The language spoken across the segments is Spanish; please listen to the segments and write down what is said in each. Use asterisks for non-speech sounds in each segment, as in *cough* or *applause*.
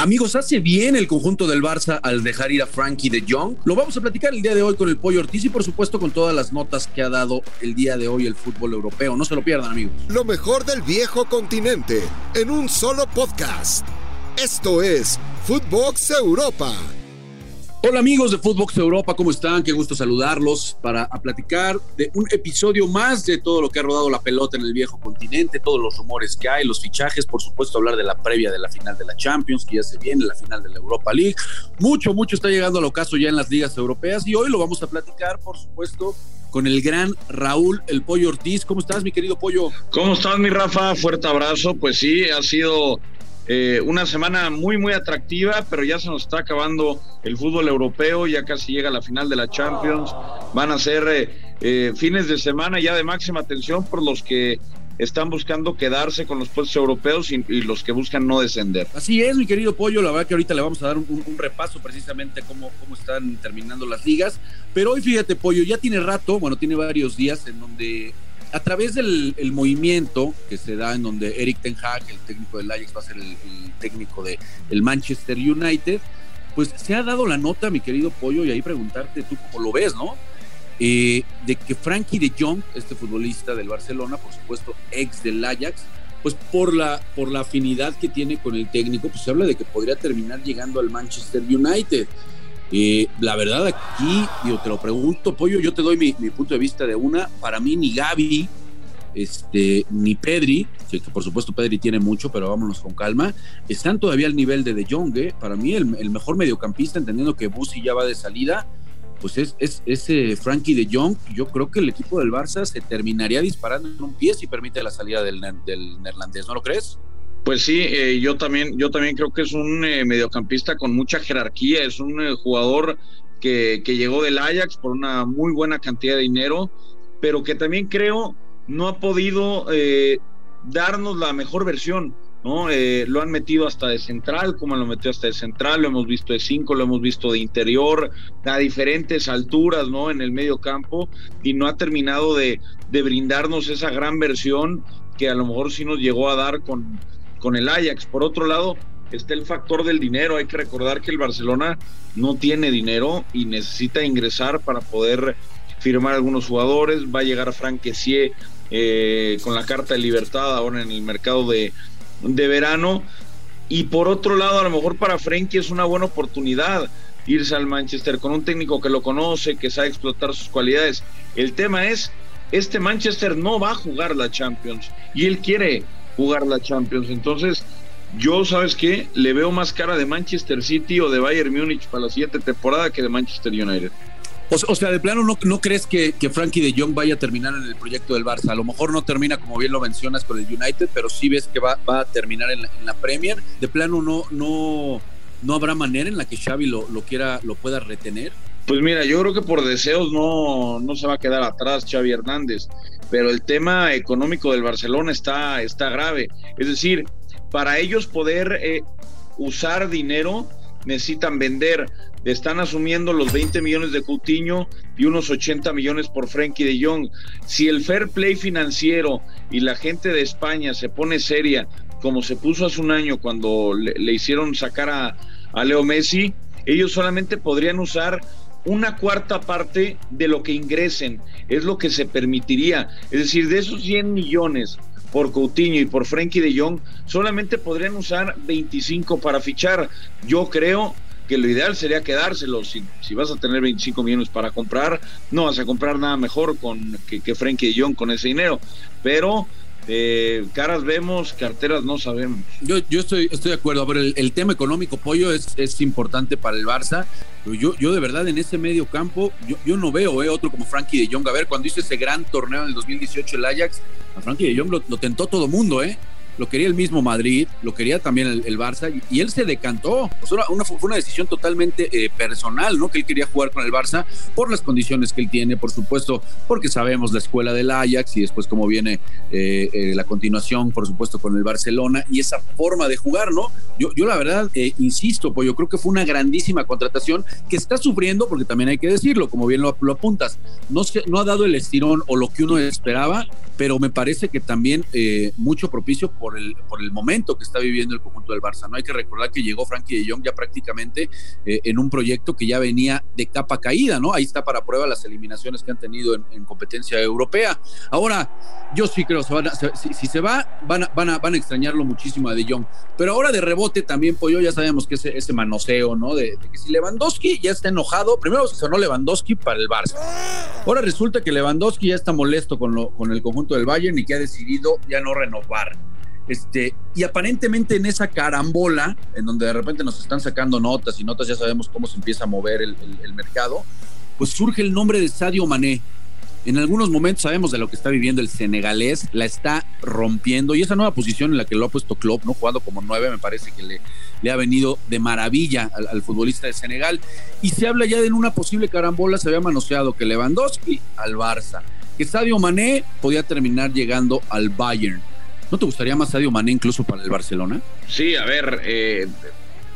Amigos, ¿hace bien el conjunto del Barça al dejar ir a Frankie de Jong? Lo vamos a platicar el día de hoy con el Pollo Ortiz y por supuesto con todas las notas que ha dado el día de hoy el fútbol europeo. No se lo pierdan, amigos. Lo mejor del viejo continente en un solo podcast. Esto es Footbox Europa Hola amigos de Footbox Europa, ¿cómo están? Qué gusto saludarlos para platicar de un episodio más de todo lo que ha rodado la pelota en el viejo continente, todos los rumores que hay, los fichajes, por supuesto hablar de la previa de la final de la Champions, que ya se viene, la final de la Europa League. Mucho, mucho está llegando al ocaso ya en las ligas europeas y hoy lo vamos a platicar, por supuesto, con el gran Raúl El Pollo Ortiz. ¿Cómo estás, mi querido Pollo? ¿Cómo estás, mi Rafa? Fuerte abrazo. Pues sí, ha sido eh, una semana muy, muy atractiva, pero ya se nos está acabando el fútbol europeo, ya casi llega la final de la Champions. Van a ser eh, eh, fines de semana ya de máxima atención por los que están buscando quedarse con los puestos europeos y, los que buscan no descender. Así es, mi querido Pollo, la verdad que ahorita le vamos a dar un, un, repaso precisamente cómo, cómo están terminando las ligas, pero hoy fíjate, Pollo, ya tiene rato, bueno, tiene varios días en donde a través del movimiento que se da en donde Eric Ten Hag, el técnico del Ajax, va a ser el, técnico del el Manchester United, pues se ha dado la nota, mi querido Pollo, y ahí preguntarte tú cómo lo ves, ¿no? Eh, de que Frankie de Jong, este futbolista del Barcelona, por supuesto, ex del Ajax, pues por la, por la afinidad que tiene con el técnico, pues se habla de que podría terminar llegando al Manchester United. Eh, la verdad aquí, yo te lo pregunto, Pollo, yo te doy mi, punto de vista de una, para mí ni Gaby, este, ni Pedri, que, por supuesto Pedri tiene mucho, pero vámonos con calma, están todavía al nivel de De Jong, ¿eh? para mí el, mejor mediocampista, entendiendo que Busi ya va de salida, pues es, es ese Frankie de Jong, yo creo que el equipo del Barça se terminaría disparando en un pie si permite la salida del neerlandés, ¿no lo crees? Pues sí, eh, yo también, yo también creo que es un eh, mediocampista con mucha jerarquía, es un eh, jugador que, que, llegó del Ajax por una muy buena cantidad de dinero, pero que también creo no ha podido darnos la mejor versión, ¿no? lo han metido hasta de central, como lo metió hasta de central, lo hemos visto de cinco, lo hemos visto de interior, a diferentes alturas, ¿no? En el medio campo, y no ha terminado de, de brindarnos esa gran versión que a lo mejor sí nos llegó a dar con, con el Ajax. Por otro lado, está el factor del dinero. Hay que recordar que el Barcelona no tiene dinero y necesita ingresar para poder firmar algunos jugadores. Va a llegar Frank eh, con la carta de libertad ahora en el mercado de, de verano. Y por otro lado, a lo mejor para Frenkie es una buena oportunidad irse al Manchester con un técnico que lo conoce, que sabe explotar sus cualidades. El tema es, este Manchester no va a jugar la Champions y él quiere jugar la Champions. Entonces, yo, ¿sabes qué? Le veo más cara de Manchester City o de Bayern Múnich para la siguiente temporada que de Manchester United. O, sea, de plano, ¿no, no crees que, que, Frankie de Jong vaya a terminar en el proyecto del Barça? A lo mejor no termina, como bien lo mencionas, con el United, pero sí ves que va, va a terminar en la, Premier. De plano, no, no, no habrá manera en la que Xavi lo, lo quiera, lo pueda retener. Pues mira, yo creo que por deseos no, no se va a quedar atrás Xavi Hernández, pero el tema económico del Barcelona está, está grave. Es decir, para ellos poder eh, usar dinero necesitan vender. Están asumiendo los 20 millones de Coutinho y unos 80 millones por Frenkie de Jong. Si el fair play financiero y la gente de España se pone seria, como se puso hace un año cuando le, hicieron sacar a, a Leo Messi, ellos solamente podrían usar una cuarta parte de lo que ingresen, es lo que se permitiría. Es decir, de esos 100 millones por Coutinho y por Frenkie de Jong, solamente podrían usar 25 para fichar. Yo creo que lo ideal sería quedárselos. Si, vas a tener 25 millones para comprar, no vas a comprar nada mejor con, que, que de Jong con ese dinero. Pero eh, caras vemos, carteras no sabemos. Yo, yo estoy, estoy de acuerdo. A el, tema económico, Pollo, es, es, importante para el Barça. Pero yo, yo de verdad en ese medio campo, yo, yo no veo eh, otro como Frankie de Jong. A ver, cuando hizo ese gran torneo en el 2018 el Ajax, a Frankie de Jong lo, lo tentó todo mundo, ¿eh? Lo quería el mismo Madrid, lo quería también el, Barça, y, él se decantó. fue una decisión totalmente eh, personal, ¿no? Que él quería jugar con el Barça por las condiciones que él tiene, por supuesto, porque sabemos la escuela del Ajax y después cómo viene eh, eh, la continuación, por supuesto, con el Barcelona y esa forma de jugar, ¿no? Yo, yo la verdad, insisto, pues yo creo que fue una grandísima contratación que está sufriendo, porque también hay que decirlo, como bien lo, lo apuntas, no, se, no ha dado el estirón o lo que uno esperaba, pero me parece que también mucho propicio por por, el, momento que está viviendo el conjunto del Barça. No hay que recordar que llegó Frankie de Jong ya prácticamente eh, en un proyecto que ya venía de capa caída, ¿no? Ahí está para prueba las eliminaciones que han tenido en, competencia europea. Ahora, yo sí creo, se si, se va, van a, van, van extrañarlo muchísimo a de Jong. Pero ahora de rebote también, yo ya sabemos que ese, manoseo, ¿no? De, que si Lewandowski ya está enojado, primero sonó Lewandowski para el Barça. Ahora resulta que Lewandowski ya está molesto con, lo, con el conjunto del Bayern y que ha decidido ya no renovar. Este, y aparentemente en esa carambola, en donde de repente nos están sacando notas y notas, ya sabemos cómo se empieza a mover el, mercado, pues surge el nombre de Sadio Mané. En algunos momentos sabemos de lo que está viviendo el senegalés, la está rompiendo y esa nueva posición en la que lo ha puesto Klopp, ¿no? jugando como nueve, me parece que le, ha venido de maravilla al, futbolista de Senegal. Y se habla ya de una posible carambola, se había manoseado que Lewandowski al Barça, que Sadio Mané podía terminar llegando al Bayern. ¿No te gustaría más Sadio Mané incluso para el Barcelona? Sí, a ver, eh,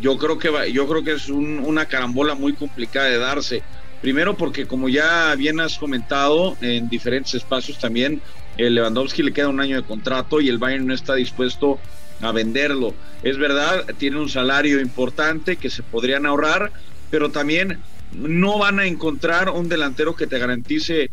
yo creo que yo creo que es una carambola muy complicada de darse Primero porque como ya bien has comentado en diferentes espacios también, el Lewandowski le queda un año de contrato y el Bayern no está dispuesto a venderlo. Es verdad, tiene un salario importante que se podrían ahorrar, pero también no van a encontrar un delantero que te garantice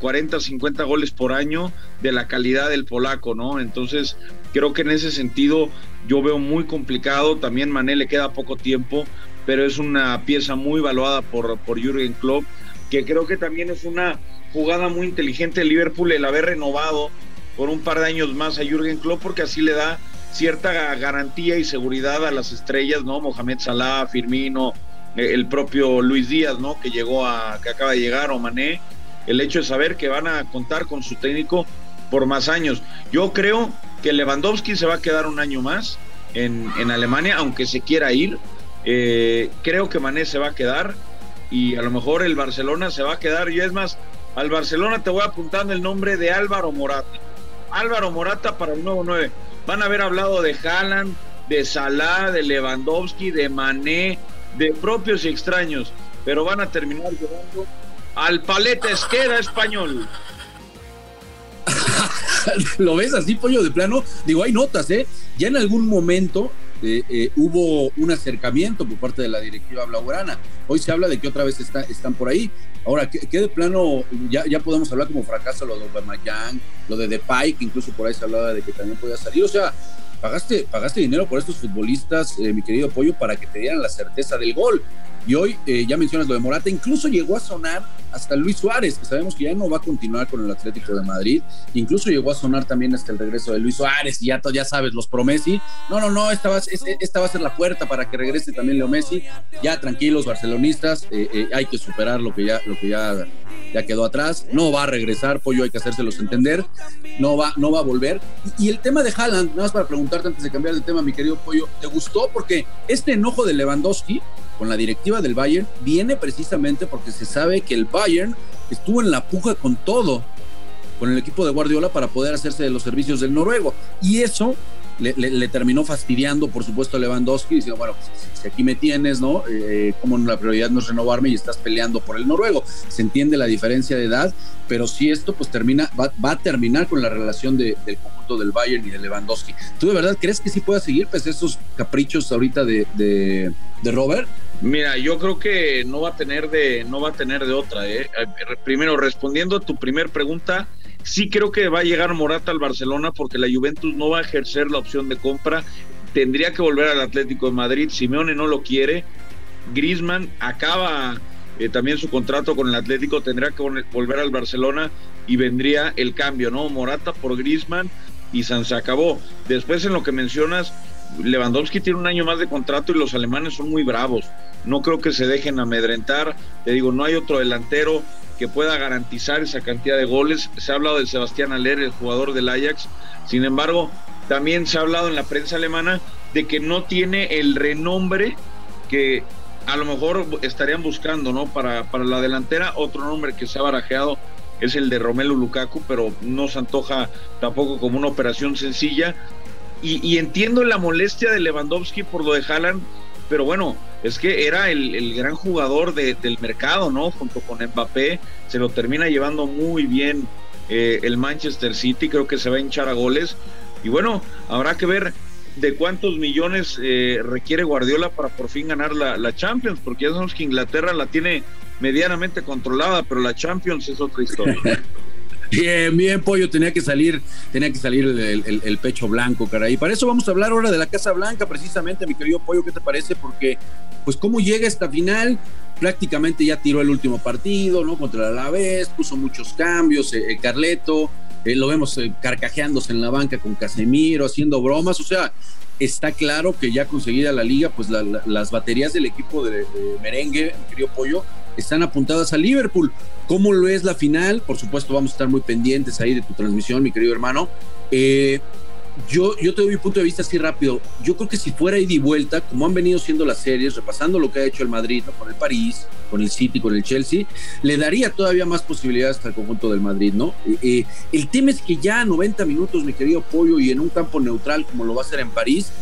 40, eh, 50 goles por año de la calidad del polaco, ¿no? Entonces, creo que en ese sentido yo veo muy complicado. También Mané le queda poco tiempo pero es una pieza muy valuada por, por Jürgen Klopp, que creo que también es una jugada muy inteligente de Liverpool el haber renovado por un par de años más a Jürgen Klopp, porque así le da cierta garantía y seguridad a las estrellas, ¿no? Mohamed Salah, Firmino, el propio Luis Díaz, ¿no? Que llegó a, que acaba de llegar, o Mané, el hecho de saber que van a contar con su técnico por más años. Yo creo que Lewandowski se va a quedar un año más en, en Alemania, aunque se quiera ir, eh, creo que Mané se va a quedar y a lo mejor el Barcelona se va a quedar. Y es más, al Barcelona te voy apuntando el nombre de Álvaro Morata. Álvaro Morata para el nuevo 9. Van a haber hablado de Haaland, de Salah, de Lewandowski, de Mané, de propios y extraños, pero van a terminar llevando al paleta esquera español. *laughs* ¿Lo ves así, pollo de plano? Digo, hay notas, ¿eh? Ya en algún momento eh, eh, hubo un acercamiento por parte de la directiva blaugrana. Hoy se habla de que otra vez está, están por ahí. Ahora, que, de plano ya, ya podemos hablar como fracaso lo de Aubameyang, lo de Depay, que incluso por ahí se hablaba de que también podía salir. O sea, pagaste, pagaste dinero por estos futbolistas, eh, mi querido Pollo, para que te dieran la certeza del gol. Y hoy eh, ya mencionas lo de Morata, incluso llegó a sonar hasta Luis Suárez, que sabemos que ya no va a continuar con el Atlético de Madrid, incluso llegó a sonar también hasta el regreso de Luis Suárez, y ya, ya sabes, los promesi. No, no, no, esta va, esta va a ser la puerta para que regrese también Leo Messi. Ya tranquilos, barcelonistas, eh, eh, hay que superar lo que ya, lo que ya, ya quedó atrás. No va a regresar, Pollo, hay que hacérselos entender. No va, no va a volver. Y, y el tema de Haaland, nada más para preguntarte antes de cambiar de tema, mi querido Pollo, ¿te gustó? Porque este enojo de Lewandowski con la directiva del Bayern viene precisamente porque se sabe que el Bayern estuvo en la puja con todo, con el equipo de Guardiola para poder hacerse de los servicios del noruego. Y eso le, terminó fastidiando, por supuesto, a Lewandowski, diciendo, bueno, si aquí me tienes, ¿no? Eh, como la prioridad no es renovarme y estás peleando por el noruego. Se entiende la diferencia de edad, pero si esto pues termina, va, a terminar con la relación del conjunto del Bayern y de Lewandowski. ¿Tú de verdad crees que sí pueda seguir, pues, esos caprichos ahorita de, de, de Robert? Mira, yo creo que no va a tener de, no va a tener de otra. ¿eh? primero, respondiendo a tu primer pregunta, sí creo que va a llegar Morata al Barcelona porque la Juventus no va a ejercer la opción de compra. Tendría que volver al Atlético de Madrid. Simeone no lo quiere. Grisman acaba eh, también su contrato con el Atlético. Tendría que volver al Barcelona y vendría el cambio, ¿no? Morata por Grisman y San se acabó. Después, en lo que mencionas, Lewandowski tiene un año más de contrato y los alemanes son muy bravos. No creo que se dejen amedrentar. Te digo, no hay otro delantero que pueda garantizar esa cantidad de goles. Se ha hablado de Sebastián Aller, el jugador del Ajax. Sin embargo, también se ha hablado en la prensa alemana de que no tiene el renombre que a lo mejor estarían buscando, ¿no? Para, para la delantera, otro nombre que se ha barajeado es el de Romelu Lukaku, pero no se antoja tampoco como una operación sencilla. Y, entiendo la molestia de Lewandowski por lo de Haaland, pero bueno, es que era el, gran jugador del mercado, ¿no? Junto con Mbappé, se lo termina llevando muy bien eh, el Manchester City, creo que se va a hinchar a goles. Y bueno, habrá que ver de cuántos millones eh, requiere Guardiola para por fin ganar la, la, Champions, porque ya sabemos que Inglaterra la tiene medianamente controlada, pero la Champions es otra historia. *laughs* Bien, bien, Pollo, tenía que salir, tenía que salir el, pecho blanco, caray. Y para eso vamos a hablar ahora de la Casa Blanca, precisamente, mi querido Pollo, ¿qué te parece? Porque, pues, cómo llega esta final, prácticamente ya tiró el último partido, ¿no? Contra el Alavés, puso muchos cambios, eh, eh, Carleto, eh, lo vemos carcajeándose en la banca con Casemiro, haciendo bromas, o sea, está claro que ya conseguida la liga, pues las baterías del equipo de, de merengue, mi querido Pollo, están apuntadas a Liverpool. ¿Cómo lo es la final? Por supuesto, vamos a estar muy pendientes ahí de tu transmisión, mi querido hermano. Eh, yo, yo te doy mi punto de vista así rápido. Yo creo que si fuera ida y vuelta, como han venido siendo las series, repasando lo que ha hecho el Madrid con el París, con el City, con el Chelsea, le daría todavía más posibilidades al conjunto del Madrid, ¿no? Eh, eh, el tema es que ya 90 minutos, mi querido Pollo, y en un campo neutral como lo va a hacer en París,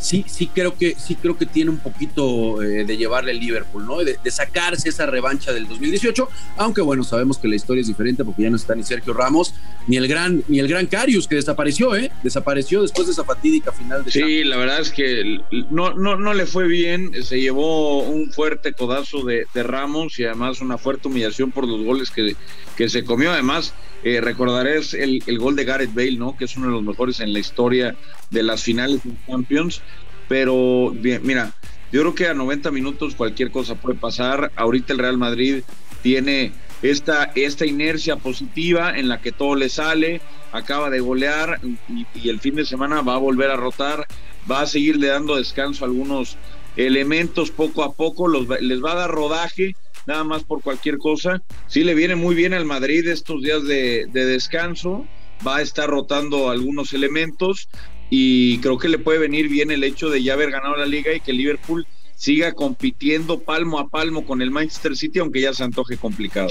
sí, sí creo que, sí creo que tiene un poquito eh, de llevarle el Liverpool, ¿no? De, sacarse esa revancha del 2018, aunque bueno, sabemos que la historia es diferente porque ya no está ni Sergio Ramos, ni el gran, ni el gran Carius, que desapareció, ¿eh? Desapareció después de esa fatídica final de Sí, la verdad es que no, no, no le fue bien, se llevó un fuerte codazo de, Ramos y además una fuerte humillación por los goles que, que se comió. Además, eh, recordarás el, el, gol de Gareth Bale, ¿no? Que es uno de los mejores en la historia de las finales de Champions. Pero, bien, mira, yo creo que a 90 minutos cualquier cosa puede pasar. Ahorita el Real Madrid tiene esta, esta inercia positiva en la que todo le sale, acaba de golear y, el fin de semana va a volver a rotar, va a seguirle dando descanso a algunos elementos poco a poco, los, les va a dar rodaje nada más por cualquier cosa. Sí le viene muy bien al Madrid estos días de, descanso, va a estar rotando algunos elementos y creo que le puede venir bien el hecho de ya haber ganado la liga y que Liverpool siga compitiendo palmo a palmo con el Manchester City, aunque ya se antoje complicado.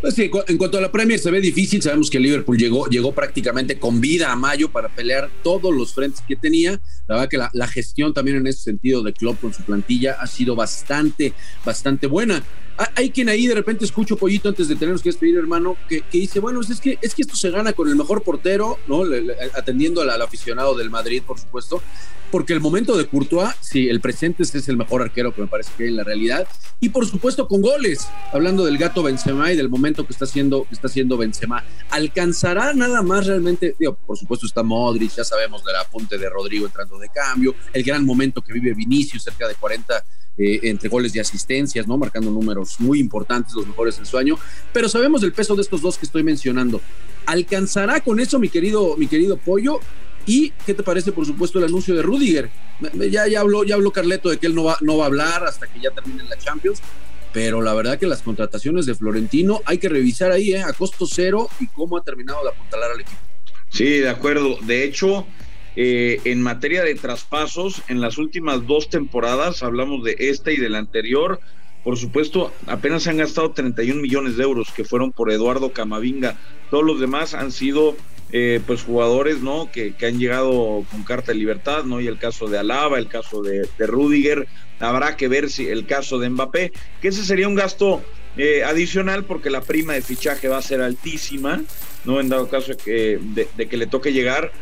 Pues sí, en cuanto a la Premier se ve difícil, sabemos que Liverpool llegó, llegó prácticamente con vida a mayo para pelear todos los frentes que tenía. La verdad que la, la gestión también en ese sentido de Klopp con su plantilla ha sido bastante, bastante buena. Hay quien ahí de repente escucho pollito antes de tenernos que despedir, hermano, que, dice, bueno, es que, es que esto se gana con el mejor portero, ¿no? atendiendo al, aficionado del Madrid, por supuesto, porque el momento de Courtois, sí, el presente es el mejor arquero que me parece que hay en la realidad, y por supuesto con goles, hablando del gato Benzema y del momento que está haciendo, que está haciendo Benzema, ¿alcanzará nada más realmente? Digo, por supuesto está Modric, ya sabemos del apunte de Rodrigo entrando de cambio, el gran momento que vive Vinicius, cerca de 40 eh, entre goles y asistencias, ¿no? Marcando números muy importantes, los mejores en su año. Pero sabemos el peso de estos dos que estoy mencionando. ¿Alcanzará con eso, mi querido, mi querido Pollo? ¿Y qué te parece, por supuesto, el anuncio de Rudiger? Ya, ya, habló, ya habló Carleto de que él no va, no va a hablar hasta que ya termine la Champions. Pero la verdad que las contrataciones de Florentino hay que revisar ahí, ¿eh? a costo cero y cómo ha terminado de apuntalar al equipo. Sí, de acuerdo. De hecho, eh, en materia de traspasos, en las últimas dos temporadas, hablamos de esta y de la anterior, por supuesto, apenas se han gastado 31 millones de euros que fueron por Eduardo Camavinga. Todos los demás han sido eh, pues jugadores ¿no? Que, han llegado con carta de libertad, ¿no? Y el caso de Alaba, el caso de, Rudiger, habrá que ver si el caso de Mbappé, que ese sería un gasto eh, adicional porque la prima de fichaje va a ser altísima, ¿no? En dado caso que, de que le toque llegar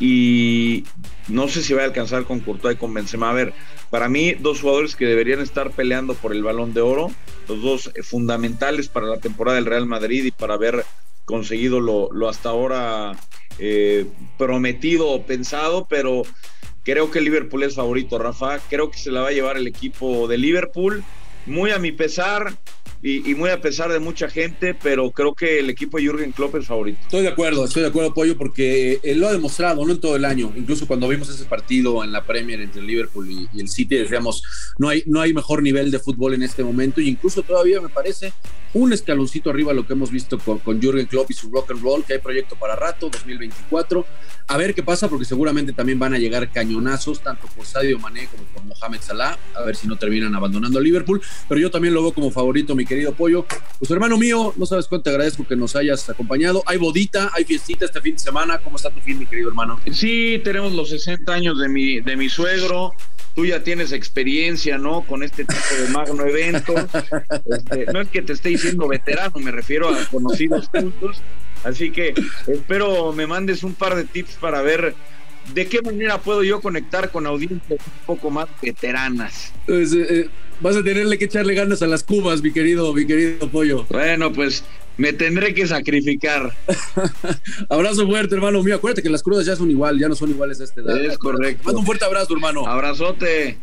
y no sé si va a alcanzar con Courtois y con Benzema. A ver, para mí dos jugadores que deberían estar peleando por el Balón de Oro, los dos fundamentales para la temporada del Real Madrid y para haber conseguido lo, hasta ahora eh, prometido o pensado, pero creo que Liverpool es favorito, Rafa. Creo que se la va a llevar el equipo de Liverpool. Muy a mi pesar, y, muy a pesar de mucha gente, pero creo que el equipo de Jürgen Klopp es favorito. Estoy de acuerdo, estoy de acuerdo, Pollo, porque él lo ha demostrado, no en todo el año, incluso cuando vimos ese partido en la Premier entre el Liverpool y, el City, decíamos, no hay, no hay mejor nivel de fútbol en este momento, y incluso todavía me parece un escaloncito arriba lo que hemos visto con, con Jürgen Klopp y su rock and roll, que hay proyecto para rato, 2024. A ver qué pasa, porque seguramente también van a llegar cañonazos, tanto por Sadio Mané como por Mohamed Salah, a ver si no terminan abandonando Liverpool, pero yo también lo veo como favorito, mi querido Pollo. Pues hermano mío, no sabes cuánto te agradezco que nos hayas acompañado. Hay bodita, hay fiestita este fin de semana. ¿Cómo está tu fin, mi querido hermano? Sí, tenemos los 60 años de mi, de mi suegro tú ya tienes experiencia, ¿no? Con este tipo de magno evento. Este, no es que te esté diciendo veterano, me refiero a conocidos juntos. Así que espero me mandes un par de tips para ver ¿de qué manera puedo yo conectar con audiencias un poco más veteranas? Pues, eh, eh, vas a tenerle que echarle ganas a las cubas, mi querido, mi querido pollo. Bueno, pues me tendré que sacrificar. *laughs* abrazo fuerte, hermano mío. Acuérdate que las crudas ya son igual, ya no son iguales a esta edad. Es correcto. Manda un fuerte abrazo, hermano. Abrazote.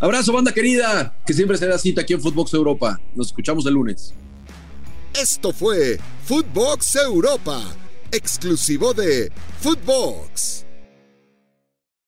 Abrazo, banda querida, que siempre será cita aquí en Footbox Europa. Nos escuchamos el lunes. Esto fue Footbox Europa, exclusivo de Footbox.